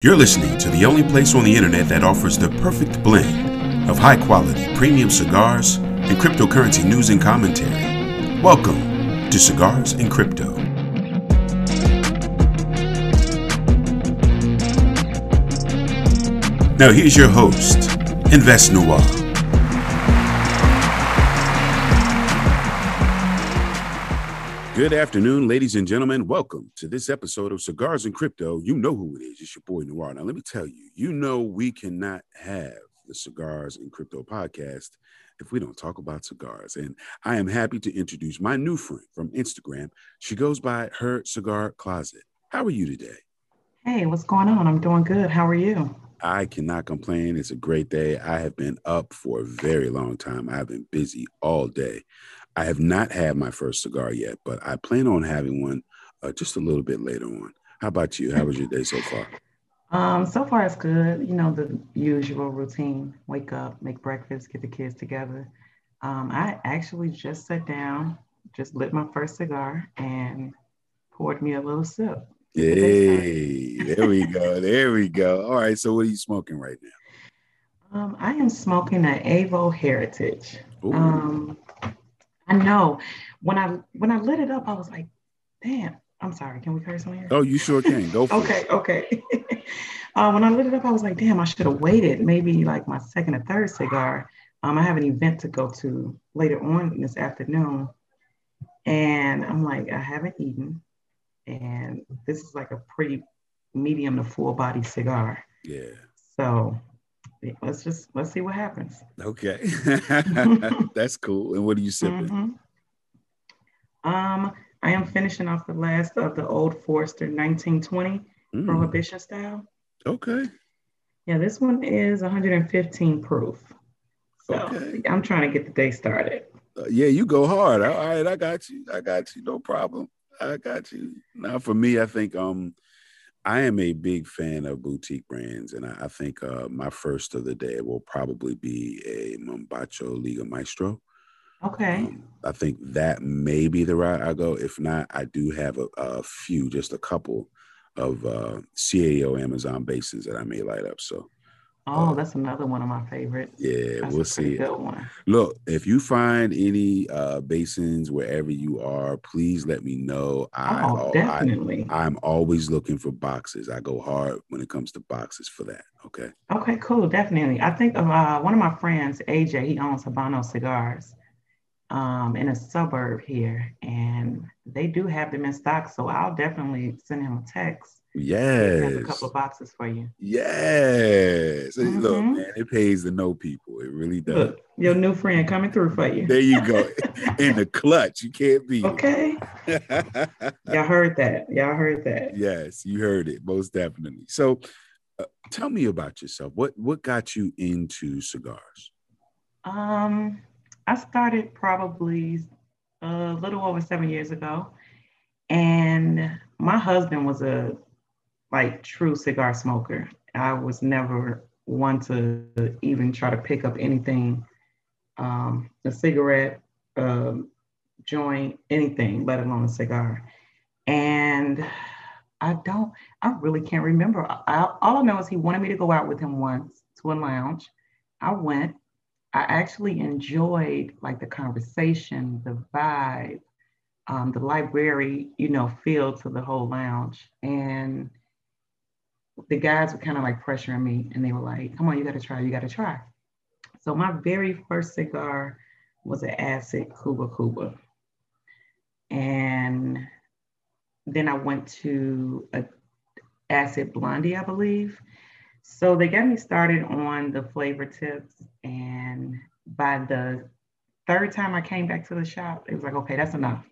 You're listening to the only place on the internet that offers the perfect blend of high quality premium cigars and cryptocurrency news and commentary. Welcome to Cigars and Crypto. Now, here's your host, Invest Noir. Good afternoon, ladies and gentlemen. Welcome to this episode of Cigars and Crypto. You know who it is. It's your boy Noir. Now, let me tell you, you know we cannot have the Cigars and Crypto podcast if we don't talk about cigars. And I am happy to introduce my new friend from Instagram. She goes by her cigar closet. How are you today? Hey, what's going on? I'm doing good. How are you? I cannot complain. It's a great day. I have been up for a very long time. I've been busy all day. I have not had my first cigar yet, but I plan on having one uh, just a little bit later on. How about you? How was your day so far? Um, so far it's good. You know the usual routine: wake up, make breakfast, get the kids together. Um, I actually just sat down, just lit my first cigar, and poured me a little sip. Hey, there we go. There we go. All right. So, what are you smoking right now? Um, I am smoking an Avo Heritage. Um, I know. When I when I lit it up, I was like, damn. I'm sorry. Can we curse on here? Oh, you sure can. Go for okay, it. Okay. uh, when I lit it up, I was like, damn, I should have waited. Maybe like my second or third cigar. Um, I have an event to go to later on this afternoon. And I'm like, I haven't eaten. And this is like a pretty medium to full body cigar. Yeah. So let's just let's see what happens. Okay, that's cool. And what are you sipping? Mm-hmm. Um, I am finishing off the last of the Old Forester 1920 mm. Prohibition style. Okay. Yeah, this one is 115 proof. So okay. I'm trying to get the day started. Uh, yeah, you go hard. All right, I got you. I got you. No problem. I got you. Now, for me, I think um I am a big fan of boutique brands, and I, I think uh, my first of the day will probably be a Mombacho Liga Maestro. Okay. Um, I think that may be the route I go. If not, I do have a, a few, just a couple of uh, CAO Amazon basins that I may light up. So Oh, that's another one of my favorites. Yeah, that's we'll see. Look, if you find any uh, basins wherever you are, please let me know. I, oh, definitely. I, I'm always looking for boxes. I go hard when it comes to boxes for that. Okay. Okay, cool. Definitely. I think of uh, one of my friends, AJ. He owns Habano Cigars um, in a suburb here, and they do have them in stock. So I'll definitely send him a text Yes. a couple of boxes for you. Yes. Mm-hmm. Look, man, it pays to know people. It really does. Look, your new friend coming through for you. There you go. In the clutch. You can't be. Okay. Y'all heard that. Y'all heard that. Yes, you heard it. Most definitely. So uh, tell me about yourself. What what got you into cigars? Um, I started probably a little over seven years ago. And my husband was a like true cigar smoker. I was never one to even try to pick up anything, um, a cigarette, um, joint, anything, let alone a cigar. And I don't, I really can't remember. I, all I know is he wanted me to go out with him once to a lounge. I went. I actually enjoyed like the conversation, the vibe, um, the library, you know, feel to the whole lounge. And the guys were kind of like pressuring me and they were like, come on, you got to try, you got to try. So my very first cigar was an Acid Kuba Kuba. And then I went to a acid blondie, I believe. So they got me started on the flavor tips. And by the third time I came back to the shop, it was like, okay, that's enough.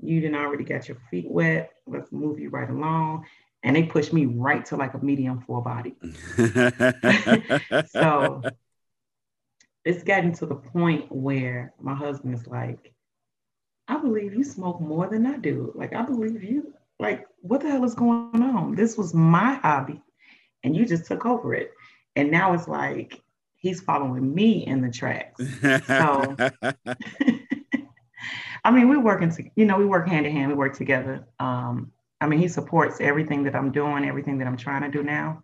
You didn't already got your feet wet. Let's move you right along and they pushed me right to like a medium full body. so it's gotten to the point where my husband is like, I believe you smoke more than I do. Like, I believe you. Like, what the hell is going on? This was my hobby, and you just took over it. And now it's like he's following me in the tracks. So, I mean, we're working to, you know, we work hand in hand. We work together. Um, I mean, he supports everything that I'm doing, everything that I'm trying to do now.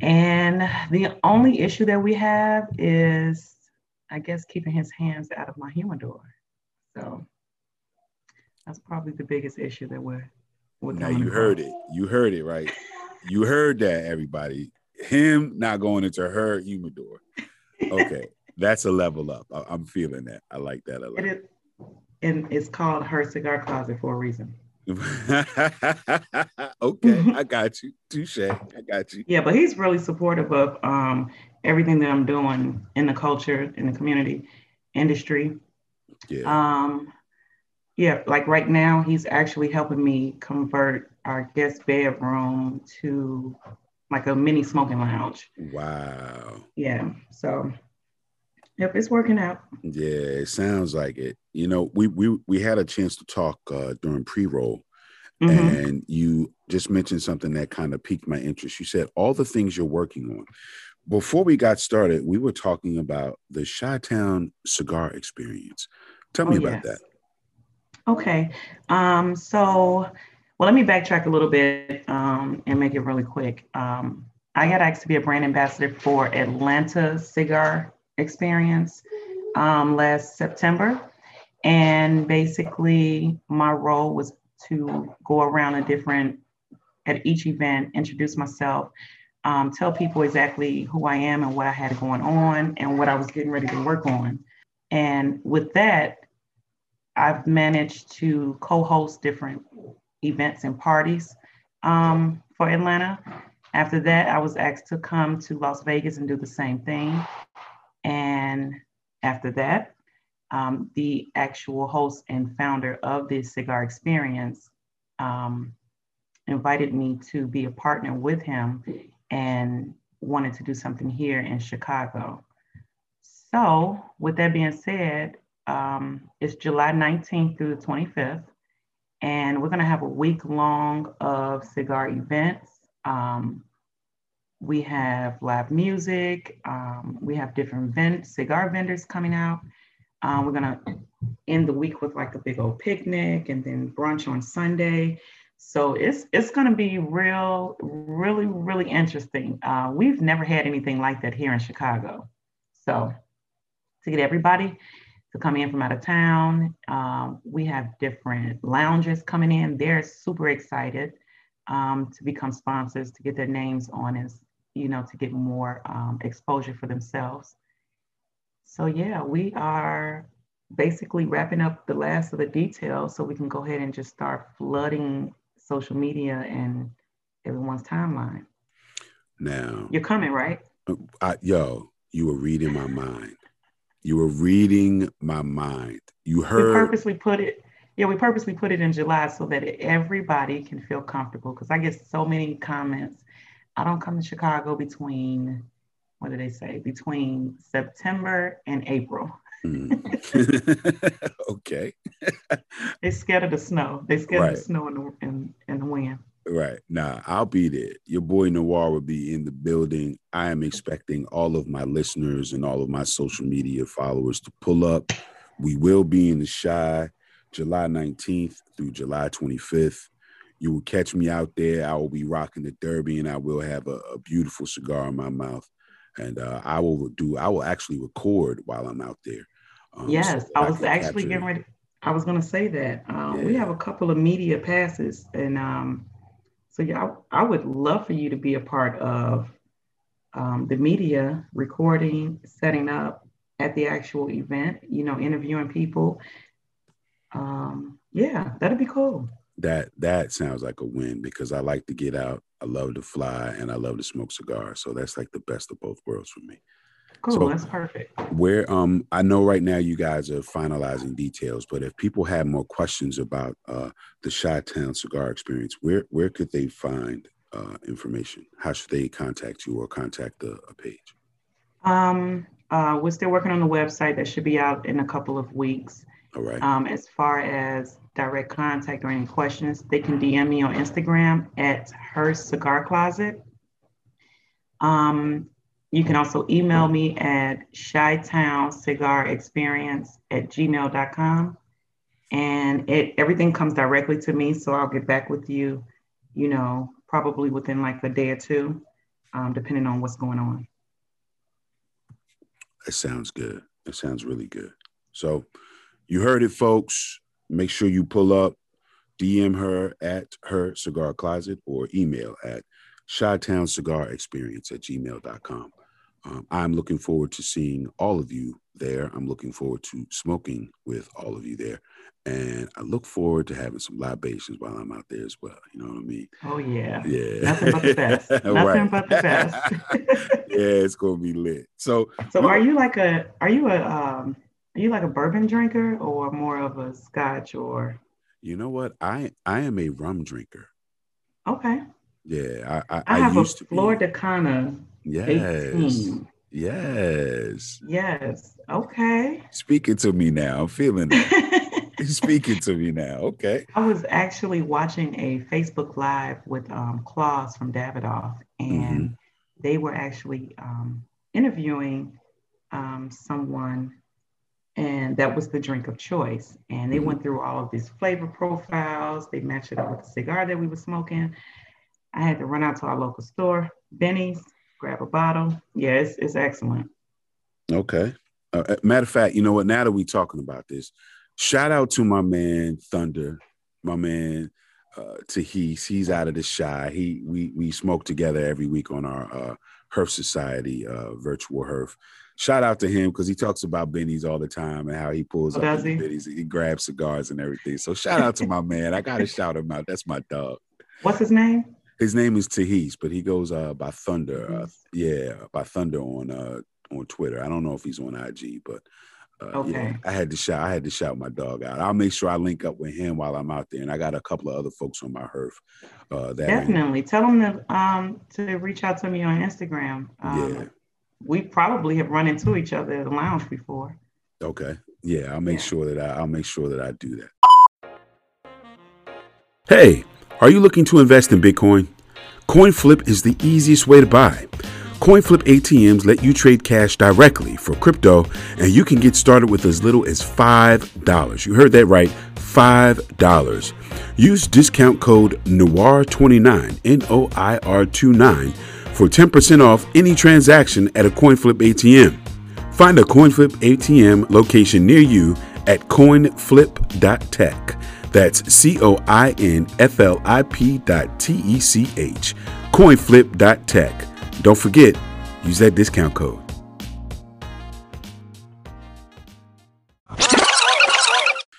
And the only issue that we have is, I guess, keeping his hands out of my humidor. So that's probably the biggest issue that we're. we're now you heard it. You heard it, right? you heard that, everybody. Him not going into her humidor. Okay, that's a level up. I, am feeling that. I like that a lot. It is, and it's called her cigar closet for a reason. okay, I got you. Touche. I got you. Yeah, but he's really supportive of um, everything that I'm doing in the culture, in the community, industry. Yeah. Um, yeah, like right now, he's actually helping me convert our guest bedroom to like a mini smoking lounge. Wow. Yeah. So Yep, it's working out. Yeah, it sounds like it. You know, we we we had a chance to talk uh, during pre-roll, mm-hmm. and you just mentioned something that kind of piqued my interest. You said all the things you're working on. Before we got started, we were talking about the Chi-Town cigar experience. Tell me oh, about yes. that. Okay. Um, so, well, let me backtrack a little bit um, and make it really quick. Um, I got asked to be a brand ambassador for Atlanta Cigar experience um, last September. And basically, my role was to go around a different, at each event, introduce myself, um, tell people exactly who I am and what I had going on and what I was getting ready to work on. And with that, I've managed to co host different events and parties um, for Atlanta. After that, I was asked to come to Las Vegas and do the same thing. And after that, um, the actual host and founder of the cigar experience um, invited me to be a partner with him and wanted to do something here in Chicago. So, with that being said, um, it's July 19th through the 25th, and we're going to have a week long of cigar events. Um, we have live music. Um, we have different vend- cigar vendors coming out. Um, we're gonna end the week with like a big old picnic and then brunch on Sunday. So it's it's gonna be real, really, really interesting. Uh, we've never had anything like that here in Chicago. So to get everybody to come in from out of town, um, we have different lounges coming in. They're super excited um, to become sponsors to get their names on as you know, to get more um, exposure for themselves. So yeah, we are basically wrapping up the last of the details so we can go ahead and just start flooding social media and everyone's timeline. Now you're coming, right? I, yo, you were reading my mind. You were reading my mind. You heard. We purposely put it. Yeah, we purposely put it in July so that everybody can feel comfortable. Because I get so many comments I don't come to Chicago between, what do they say, between September and April. Mm. okay. they scared of the snow. They scared right. of the snow and the, and, and the wind. Right. Nah, I'll be there. Your boy Noir will be in the building. I am expecting all of my listeners and all of my social media followers to pull up. We will be in the Chi July 19th through July 25th. You will catch me out there. I will be rocking the derby, and I will have a, a beautiful cigar in my mouth. And uh, I will do. I will actually record while I'm out there. Um, yes, so I was I actually getting ready. I was going to say that um, yeah. we have a couple of media passes, and um, so yeah, I, I, would love for you to be a part of um, the media recording, setting up at the actual event. You know, interviewing people. Um, yeah, that'd be cool that that sounds like a win because I like to get out. I love to fly and I love to smoke cigars. So that's like the best of both worlds for me. Cool, so that's perfect. Where um I know right now you guys are finalizing details, but if people have more questions about uh the Chi-Town cigar experience, where where could they find uh information? How should they contact you or contact a, a page? Um uh we're still working on the website that should be out in a couple of weeks. All right. Um, as far as direct contact or any questions, they can DM me on Instagram at her cigar closet. Um, you can also email me at Chi-Town Cigar Experience at gmail.com. And it everything comes directly to me. So I'll get back with you, you know, probably within like a day or two. um, depending on what's going on. That sounds good. That sounds really good. So you heard it, folks. Make sure you pull up, DM her at her cigar closet or email at Chi-Town Cigar Experience at gmail.com. Um, I'm looking forward to seeing all of you there. I'm looking forward to smoking with all of you there. And I look forward to having some libations while I'm out there as well. You know what I mean? Oh, yeah. Yeah. Nothing but the best. Nothing Right. but the best. yeah, it's gonna be lit. So so are you like a are you a um are you like a bourbon drinker or more of a scotch or you know what? I I am a rum drinker. okay. Yeah, I I, I have a used to be. Flor de Cana Yes. 18. Yes. Yes. Okay. Speaking to me now. I'm feeling it. Speaking to me now. Okay. I was actually watching a Facebook Live with um, Claus from Davidoff, and Mm-hmm. they were actually um, interviewing um, someone, and that was the drink of choice. And they Mhm. went through all of these flavor profiles. They matched it up with the cigar that we were smoking. I had to run out to our local store, Benny's, grab a bottle. Yeah, it's, it's excellent. Okay. Uh, uh, matter of fact, you know what? Now that we're talking about this, shout out to my man Thunder, my man uh, Tahis. He's out of the shy. He we we smoke together every week on our uh, Herf Society uh, virtual Herf. Shout out to him because he talks about bennies all the time and how he pulls Oh, up he? bennies. He grabs cigars and everything. So shout out to my man. I gotta shout him out. That's my dog. What's his name? His name is Tahis, but he goes uh, by Thunder. Uh, yeah, by Thunder on uh, on Twitter. I don't know if he's on IG, but uh, yeah, Okay. I had to shout. I had to shout my dog out. I'll make sure I link up with him while I'm out there, and I got a couple of other folks on my herf. Uh, that Definitely. Tell them to um to reach out to me on Instagram. Um, Yeah. We probably have run into each other at the lounge before. Okay. Yeah, I'll make Yeah. sure that I, I'll make sure that I do that. Hey, are you looking to invest in Bitcoin? CoinFlip is the easiest way to buy. CoinFlip ATMs let you trade cash directly for crypto, and you can get started with as little as $5. You heard that right, $5. Use discount code NOIR29, N O I R 29, for 10% off any transaction at a CoinFlip ATM. Find a CoinFlip ATM location near you at coinflip.tech. That's C O I N F L I P dot T E C H. Coinflip.tech. Don't forget, use that discount code.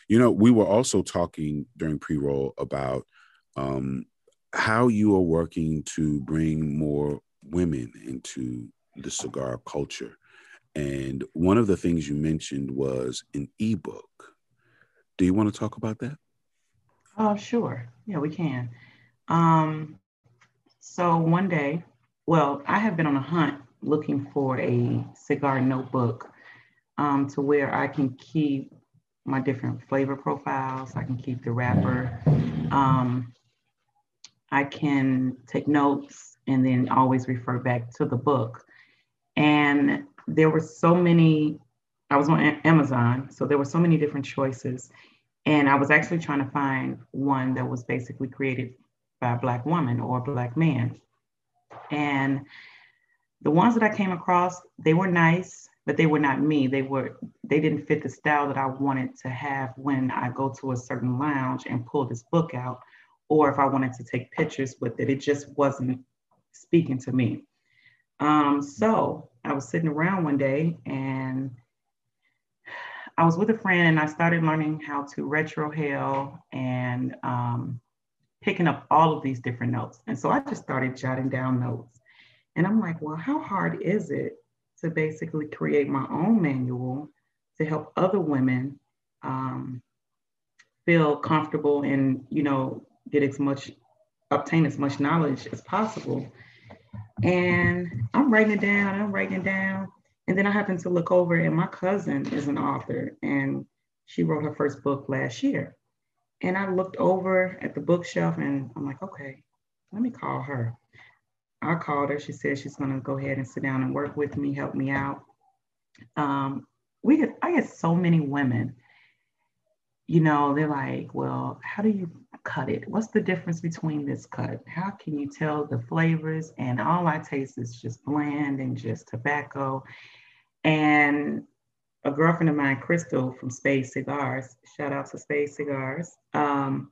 You know, we were also talking during pre roll about um, how you are working to bring more women into the cigar culture. And one of the things you mentioned was an ebook. Do you want to talk about that? Oh, sure. Yeah, we can. Um, so one day, well, I have been on a hunt looking for a cigar notebook um, to where I can keep my different flavor profiles. I can keep the wrapper. Um, I can take notes and then always refer back to the book. And there were so many, I was on Amazon, so there were so many different choices. And I was actually trying to find one that was basically created by a Black woman or a Black man. And the ones that I came across, they were nice, but they were not me. They were they didn't fit the style that I wanted to have when I go to a certain lounge and pull this book out, or if I wanted to take pictures with it. It just wasn't speaking to me. Um, so I was sitting around one day and I was with a friend and I started learning how to retrohale and um, picking up all of these different notes. And so I just started jotting down notes. And I'm like, well, how hard is it to basically create my own manual to help other women um, feel comfortable and, you know, get as much, obtain as much knowledge as possible. And I'm writing it down, I'm writing it down. And then I happened to look over, and my cousin is an author, and she wrote her first book last year. And I looked over at the bookshelf, and I'm like, okay, let me call her. I called her. She said she's going to go ahead and sit down and work with me, help me out. Um, we get, I get so many women. You know, they're like, well, how do you cut it. What's the difference between this cut? How can you tell the flavors? And all I taste is just bland and just tobacco. And a girlfriend of mine, Crystal from Space Cigars, shout out to Space Cigars. Um,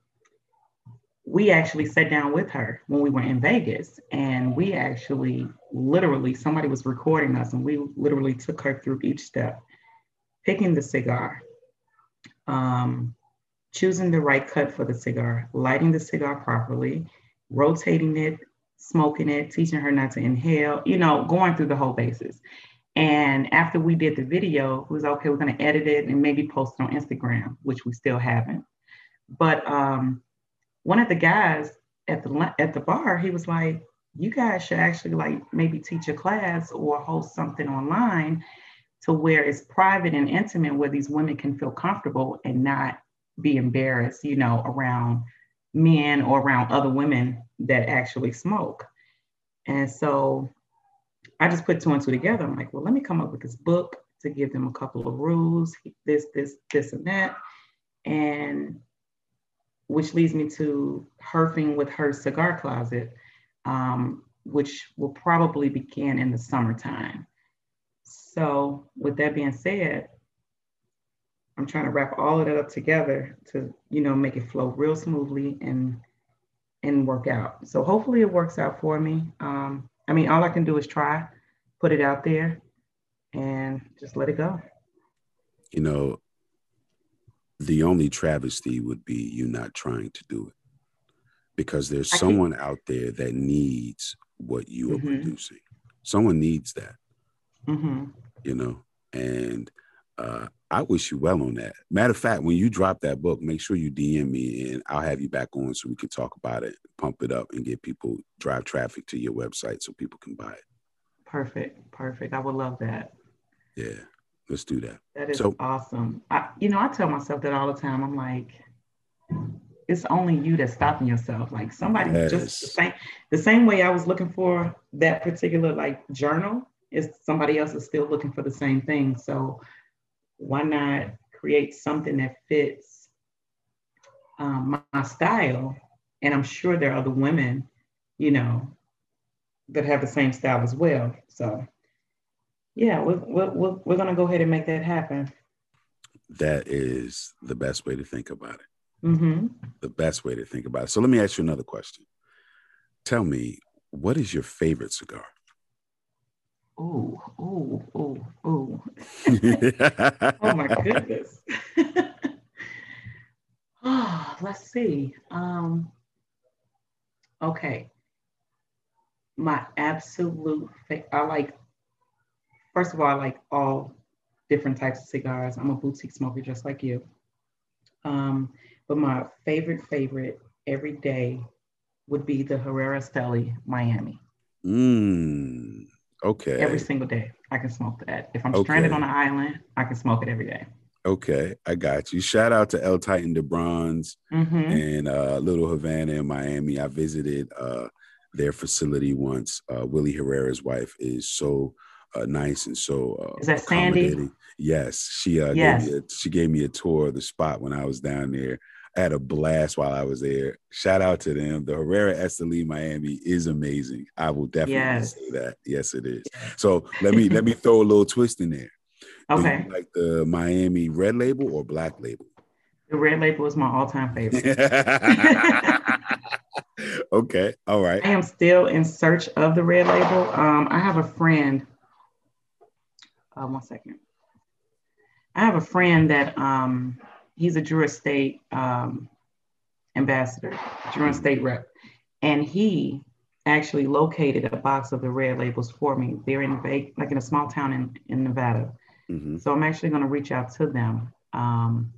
we actually sat down with her when we were in Vegas, and we actually literally somebody was recording us, and we literally took her through each step, picking the cigar, um, choosing the right cut for the cigar, lighting the cigar properly, rotating it, smoking it, teaching her not to inhale, you know, going through the whole basis. And after we did the video, it was okay, we're going to edit it and maybe post it on Instagram, which we still haven't. But um, one of the guys at the at the bar, he was like, "You guys should actually like maybe teach a class or host something online to where it's private and intimate, where these women can feel comfortable and not be embarrassed, you know, around men or around other women that actually smoke." And so I just put two and two together. I'm like, well, let me come up with this book to give them a couple of rules, this, this, this, and that. And which leads me to herfing with her cigar closet, um, which will probably begin in the summertime. So, with that being said, I'm trying to wrap all of that up together to, you know, make it flow real smoothly and and work out. So hopefully it works out for me. Um, I mean, all I can do is try, put it out there, and just let it go. You know, the only travesty would be you not trying to do it because there's I someone can... out there that needs what you are mm-hmm. producing. Someone needs that, mm-hmm. you know, and uh, I wish you well on that. Matter of fact, when you drop that book, make sure you DM me and I'll have you back on so we can talk about it, pump it up, and get people drive traffic to your website so people can buy it. Perfect, perfect. I would love that. Yeah, let's do that. That is so, awesome. I, you know, I tell myself that all the time. I'm like, it's only you that's stopping yourself. Like somebody yes. just the same, the same way I was looking for that particular like journal is somebody else is still looking for the same thing. So why not create something that fits um, my, my style? And I'm sure there are other women, you know, that have the same style as well. So, yeah, we're, we're, we're going to go ahead and make that happen. That is the best way to think about it. Mm-hmm. The best way to think about it. So, let me ask you another question. Tell me, what is your favorite cigar? Ooh, oh, oh, oh. oh my goodness. oh, let's see. Um, okay. My absolute fa- I like first of all, I like all different types of cigars. I'm a boutique smoker just like you. Um, but my favorite, favorite every day would be the Herrera Esteli Miami. Mmm. Okay. Every single day, I can smoke that. If I'm okay. stranded on an island, I can smoke it every day. Okay, I got you. Shout out to El Titan de Bronze mm-hmm. and uh, Little Havana in Miami. I visited uh, their facility once. Uh, Willie Herrera's wife is so uh, nice and so uh, is that Sandy? Yes, she uh, yes. Gave me a, she gave me a tour of the spot when I was down there. I had a blast while I was there. Shout out to them. The Herrera Esteli Miami is amazing. I will definitely yes. say that. Yes, it is. So let me let me throw a little twist in there. Okay. like the Miami red label or black label? The red label is my all-time favorite. okay. All right. I am still in search of the red label. Um, I have a friend. Uh, one second. I have a friend that um, he's a Drew Estate um, ambassador, Drew Estate rep, and he actually located a box of the red labels for me. They're in like in a small town in in Nevada. Mm-hmm. So I'm actually going to reach out to them. Um,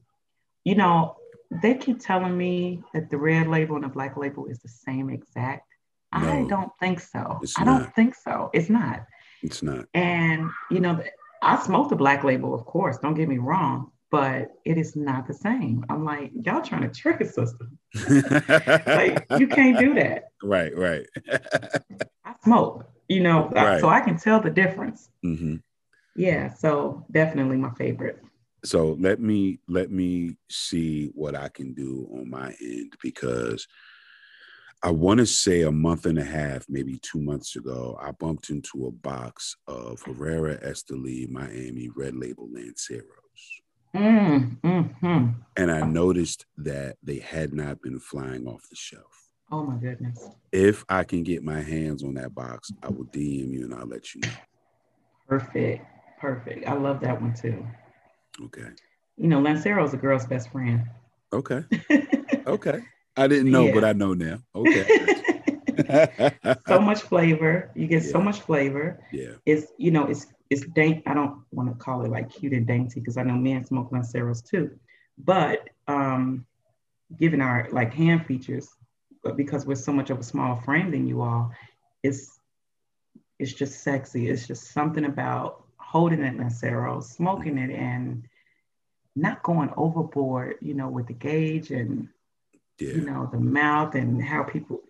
you know, they keep telling me that the red label and the black label is the same exact. No, I don't think so. I not. don't think so. It's not. It's not. And you know, I smoke the black label, of course. Don't get me wrong but it is not the same. I'm like, y'all trying to trick a sister. like, you can't do that. Right, right. I smoke, you know, right. so I can tell the difference. Mm-hmm. Yeah, so definitely my favorite. so let me let me see what I can do on my end because I want to say a month and a half, maybe two months ago, I bumped into a box of Herrera Esteli Miami Red Label Lanceros. Mm, mm-hmm. And I noticed that they had not been flying off the shelf. Oh my goodness. If I can get my hands on that box, I will DM you and I'll let you know. Perfect. Perfect. I love that one too. Okay. You know, Lancero is a girl's best friend. Okay. okay. I didn't know, yeah. but I know now. Okay. so much flavor. You get yeah. so much flavor. Yeah. It's you know, it's it's dank. I don't want to call it like cute and dainty because I know men smoke Lanceros too. But um given our like hand features, but because we're so much of a smaller frame than you all, it's it's just sexy. It's just something about holding it Lancero, smoking it, and not going overboard, you know, with the gauge and yeah. you know the mouth and how people.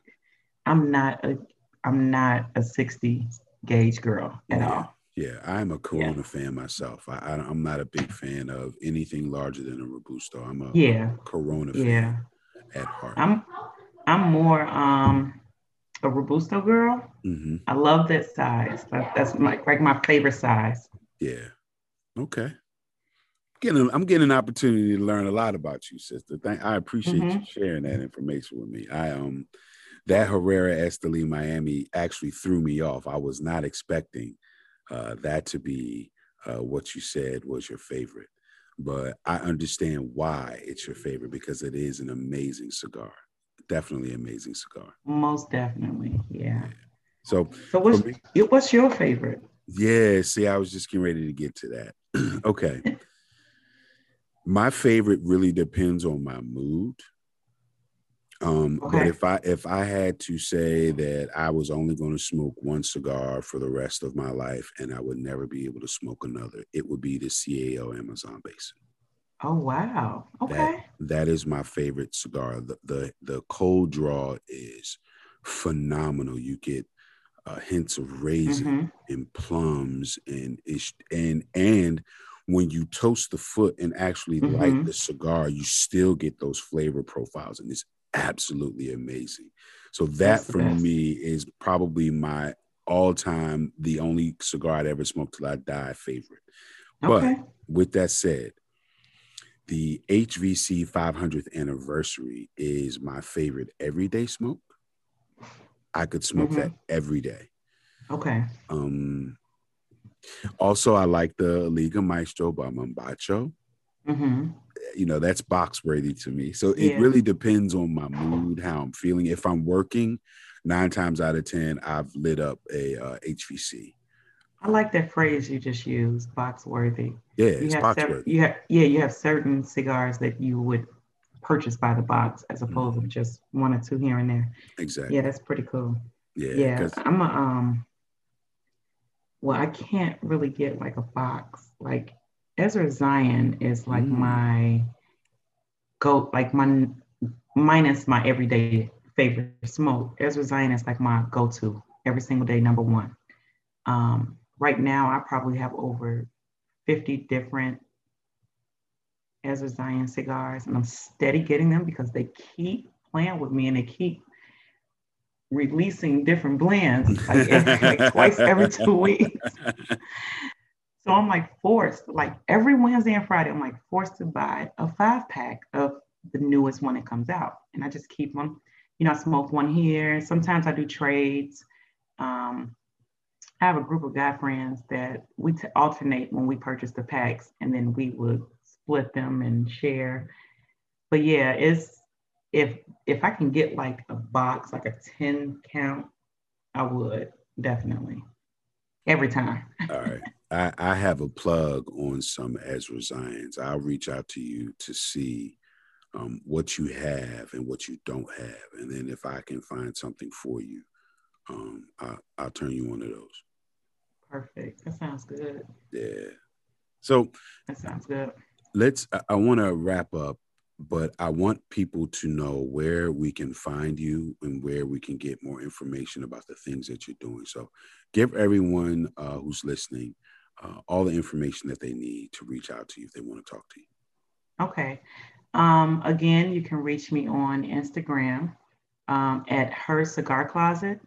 I'm not a I'm not a 60 gauge girl at yeah. all. Yeah, I'm a Corona yeah. fan myself. I, I am not a big fan of anything larger than a Robusto. I'm a yeah Corona fan yeah. at heart. I'm I'm more um a Robusto girl. Mm-hmm. I love that size. That, that's my like my favorite size. Yeah. Okay. Getting, I'm getting an opportunity to learn a lot about you, sister. Thank, I appreciate mm-hmm. you sharing that information with me. I um, that Herrera Esteli Miami actually threw me off. I was not expecting uh, that to be uh, what you said was your favorite, but I understand why it's your favorite because it is an amazing cigar. Definitely amazing cigar. Most definitely, yeah. yeah. So, so what's, me, what's your favorite? Yeah, see, I was just getting ready to get to that. okay. my favorite really depends on my mood. Um, okay. but if I if I had to say that I was only going to smoke one cigar for the rest of my life and I would never be able to smoke another, it would be the CAO Amazon Basin. Oh wow. Okay. That, that is my favorite cigar. The, the the cold draw is phenomenal. You get uh, hints of raisin mm-hmm. and plums and ish, and and when you toast the foot and actually mm-hmm. light the cigar, you still get those flavor profiles, and it's absolutely amazing. So that for best. me is probably my all-time, the only cigar I'd ever smoked till I die favorite. Okay. But with that said, the HVC 500th anniversary is my favorite everyday smoke. I could smoke mm-hmm. that every day. Okay. Um. Also, I like the Liga Maestro by Mombacho. Mm-hmm. You know, that's box worthy to me. So it yeah. really depends on my mood, how I'm feeling. If I'm working, nine times out of ten, I've lit up a uh, HVC. I like that phrase you just used, box worthy. Yeah, you box worthy. You have, yeah, you have certain cigars that you would purchase by the box as opposed mm-hmm. to just one or two here and there. Exactly. Yeah, that's pretty cool. Yeah. Yeah. I'm a um well, I can't really get like a box. Like Ezra Zion is like mm. my go like my minus my everyday favorite smoke. Ezra Zion is like my go-to every single day, number one. Um, right now I probably have over 50 different Ezra Zion cigars, and I'm steady getting them because they keep playing with me and they keep releasing different blends like, every, like twice every two weeks. So I'm like forced, like every Wednesday and Friday, I'm like forced to buy a five pack of the newest one that comes out. And I just keep them, you know, I smoke one here. Sometimes I do trades. Um, I have a group of guy friends that we t- alternate when we purchase the packs and then we would split them and share. But yeah, it's if if I can get like a box, like a 10 count, I would definitely. Every time. All right. I, I have a plug on some Ezra Zions. I'll reach out to you to see um, what you have and what you don't have. And then if I can find something for you, um, I, I'll turn you one of those. Perfect. That sounds good. Yeah. So that sounds good. Let's, I, I want to wrap up but I want people to know where we can find you and where we can get more information about the things that you're doing. So, give everyone uh, who's listening uh, all the information that they need to reach out to you if they want to talk to you. Okay. Um, again, you can reach me on Instagram um, at her cigar closet.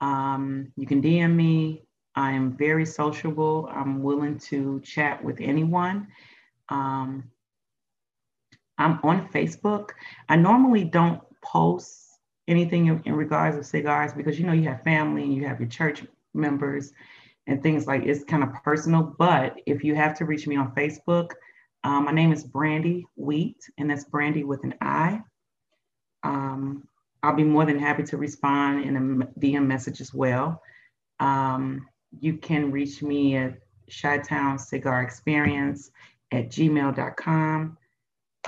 Um, you can DM me. I am very sociable. I'm willing to chat with anyone. Um, I'm on Facebook. I normally don't post anything in, regards of cigars because you know you have family and you have your church members and things like it's kind of personal. But if you have to reach me on Facebook, um, my name is Brandi Wheat, and that's Brandi with an I. Um, I'll be more than happy to respond in a DM message as well. Um, you can reach me at Chi-Town Cigar Experience at gmail.com.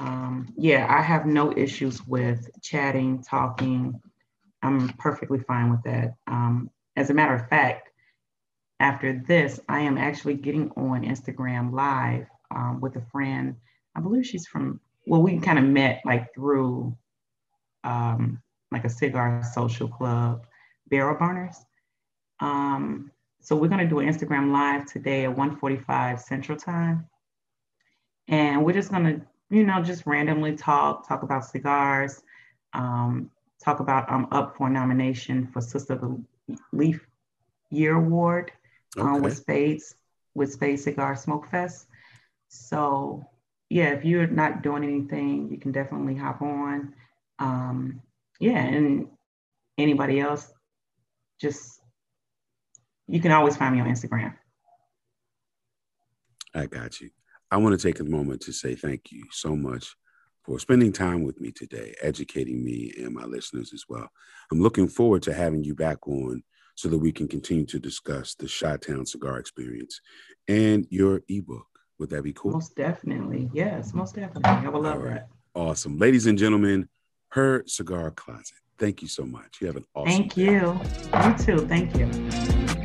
Um, yeah, I have no issues with chatting, talking. I'm perfectly fine with that. Um, as a matter of fact, after this, I am actually getting on Instagram live um, with a friend. I believe she's from, well, we kind of met like through um, like a cigar social club, Barrel Burners. Um, so we're gonna do an Instagram live today at 1:45 Central Time. And we're just gonna, you know, just randomly talk, talk about cigars, um, talk about I'm up for nomination for Sister Leaf Year Award okay. um, with Spades, with Spade Cigar Smoke Fest. So yeah, if you're not doing anything, you can definitely hop on. Um, yeah, and anybody else, just you can always find me on Instagram. I got you. I want to take a moment to say thank you so much for spending time with me today, educating me and my listeners as well. I'm looking forward to having you back on so that we can continue to discuss the Chi-Town cigar experience and your ebook. Would that be cool? Most definitely. Yes, most definitely. I would love right. that. Awesome. Ladies and gentlemen, her cigar closet. Thank you so much. You have an awesome Thank day. you. You too. Thank you.